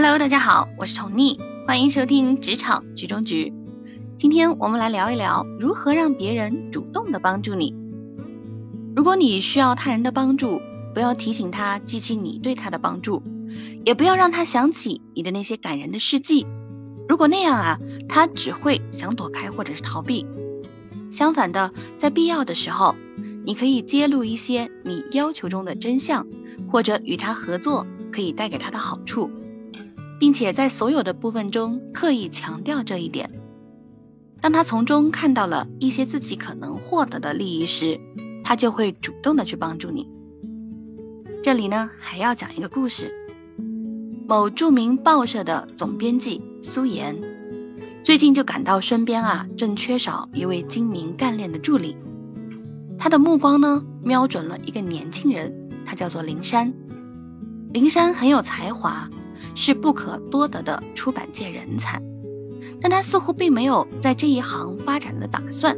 Hello，大家好，我是宠溺，欢迎收听职场局中局。今天我们来聊一聊如何让别人主动的帮助你。如果你需要他人的帮助，不要提醒他记起你对他的帮助，也不要让他想起你的那些感人的事迹。如果那样啊，他只会想躲开或者是逃避。相反的，在必要的时候，你可以揭露一些你要求中的真相，或者与他合作可以带给他的好处。并且在所有的部分中刻意强调这一点，当他从中看到了一些自己可能获得的利益时，他就会主动的去帮助你。这里呢还要讲一个故事：某著名报社的总编辑苏岩，最近就感到身边啊正缺少一位精明干练的助理，他的目光呢瞄准了一个年轻人，他叫做林山。林山很有才华。是不可多得的出版界人才，但他似乎并没有在这一行发展的打算。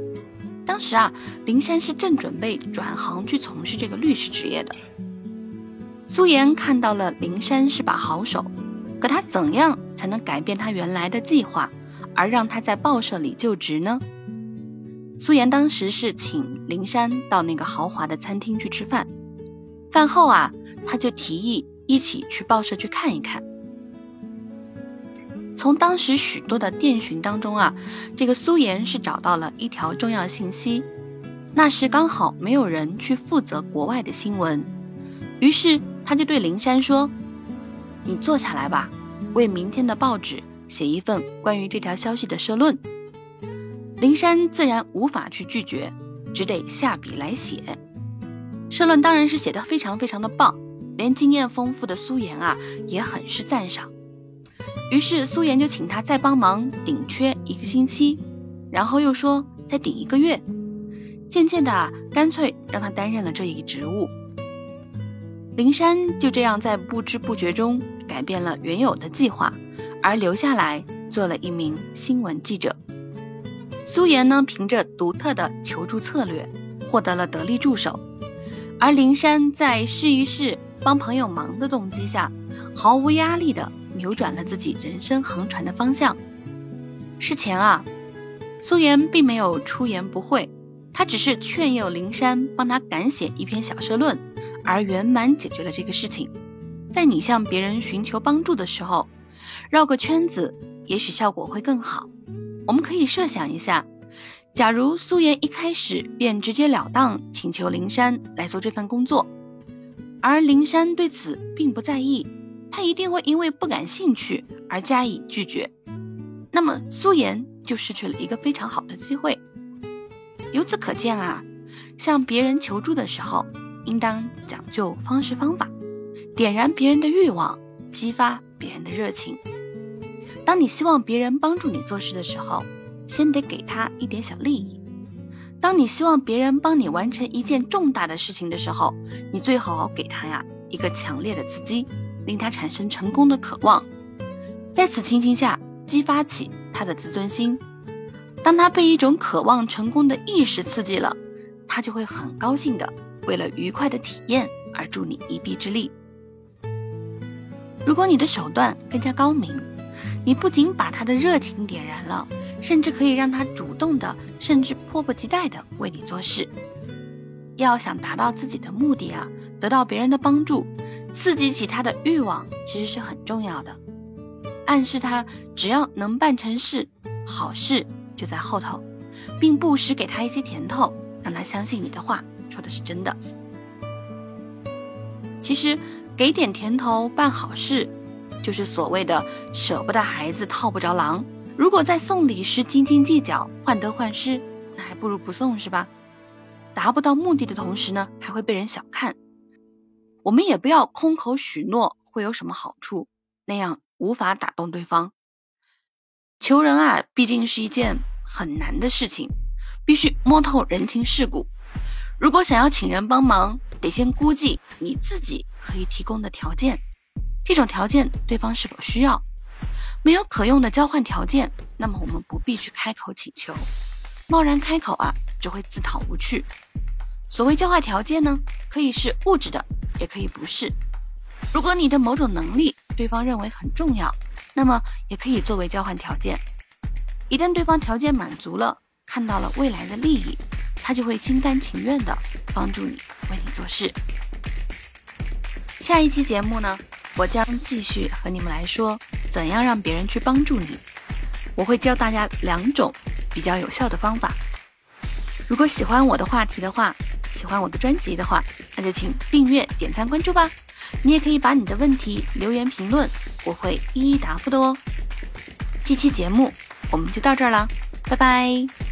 当时啊，林山是正准备转行去从事这个律师职业的。苏妍看到了林山是把好手，可他怎样才能改变他原来的计划，而让他在报社里就职呢？苏妍当时是请林山到那个豪华的餐厅去吃饭，饭后啊，他就提议一起去报社去看一看。从当时许多的电讯当中啊，这个苏妍是找到了一条重要信息，那时刚好没有人去负责国外的新闻，于是他就对灵山说：“你坐下来吧，为明天的报纸写一份关于这条消息的社论。”灵山自然无法去拒绝，只得下笔来写。社论当然是写的非常非常的棒，连经验丰富的苏妍啊也很是赞赏。于是苏妍就请他再帮忙顶缺一个星期，然后又说再顶一个月。渐渐的，干脆让他担任了这一职务。灵山就这样在不知不觉中改变了原有的计划，而留下来做了一名新闻记者。苏妍呢，凭着独特的求助策略，获得了得力助手。而灵山在试一试帮朋友忙的动机下，毫无压力的。扭转了自己人生航船的方向。事前啊，苏妍并没有出言不讳，他只是劝诱灵山帮他赶写一篇小社论，而圆满解决了这个事情。在你向别人寻求帮助的时候，绕个圈子，也许效果会更好。我们可以设想一下，假如苏妍一开始便直截了当请求灵山来做这份工作，而灵山对此并不在意。他一定会因为不感兴趣而加以拒绝，那么苏妍就失去了一个非常好的机会。由此可见啊，向别人求助的时候，应当讲究方式方法，点燃别人的欲望，激发别人的热情。当你希望别人帮助你做事的时候，先得给他一点小利益；当你希望别人帮你完成一件重大的事情的时候，你最好给他呀一个强烈的刺激。令他产生成功的渴望，在此情形下激发起他的自尊心。当他被一种渴望成功的意识刺激了，他就会很高兴的为了愉快的体验而助你一臂之力。如果你的手段更加高明，你不仅把他的热情点燃了，甚至可以让他主动的，甚至迫不及待的为你做事。要想达到自己的目的啊，得到别人的帮助。刺激起他的欲望其实是很重要的，暗示他只要能办成事，好事就在后头，并不时给他一些甜头，让他相信你的话说的是真的。其实给点甜头办好事，就是所谓的舍不得孩子套不着狼。如果在送礼时斤斤计较、患得患失，那还不如不送，是吧？达不到目的的同时呢，还会被人小看。我们也不要空口许诺会有什么好处，那样无法打动对方。求人啊，毕竟是一件很难的事情，必须摸透人情世故。如果想要请人帮忙，得先估计你自己可以提供的条件，这种条件对方是否需要。没有可用的交换条件，那么我们不必去开口请求。贸然开口啊，只会自讨无趣。所谓交换条件呢，可以是物质的。也可以不是，如果你的某种能力对方认为很重要，那么也可以作为交换条件。一旦对方条件满足了，看到了未来的利益，他就会心甘情愿的帮助你，为你做事。下一期节目呢，我将继续和你们来说怎样让别人去帮助你。我会教大家两种比较有效的方法。如果喜欢我的话题的话，喜欢我的专辑的话，那就请订阅、点赞、关注吧。你也可以把你的问题留言评论，我会一一答复的哦。这期节目我们就到这儿了，拜拜。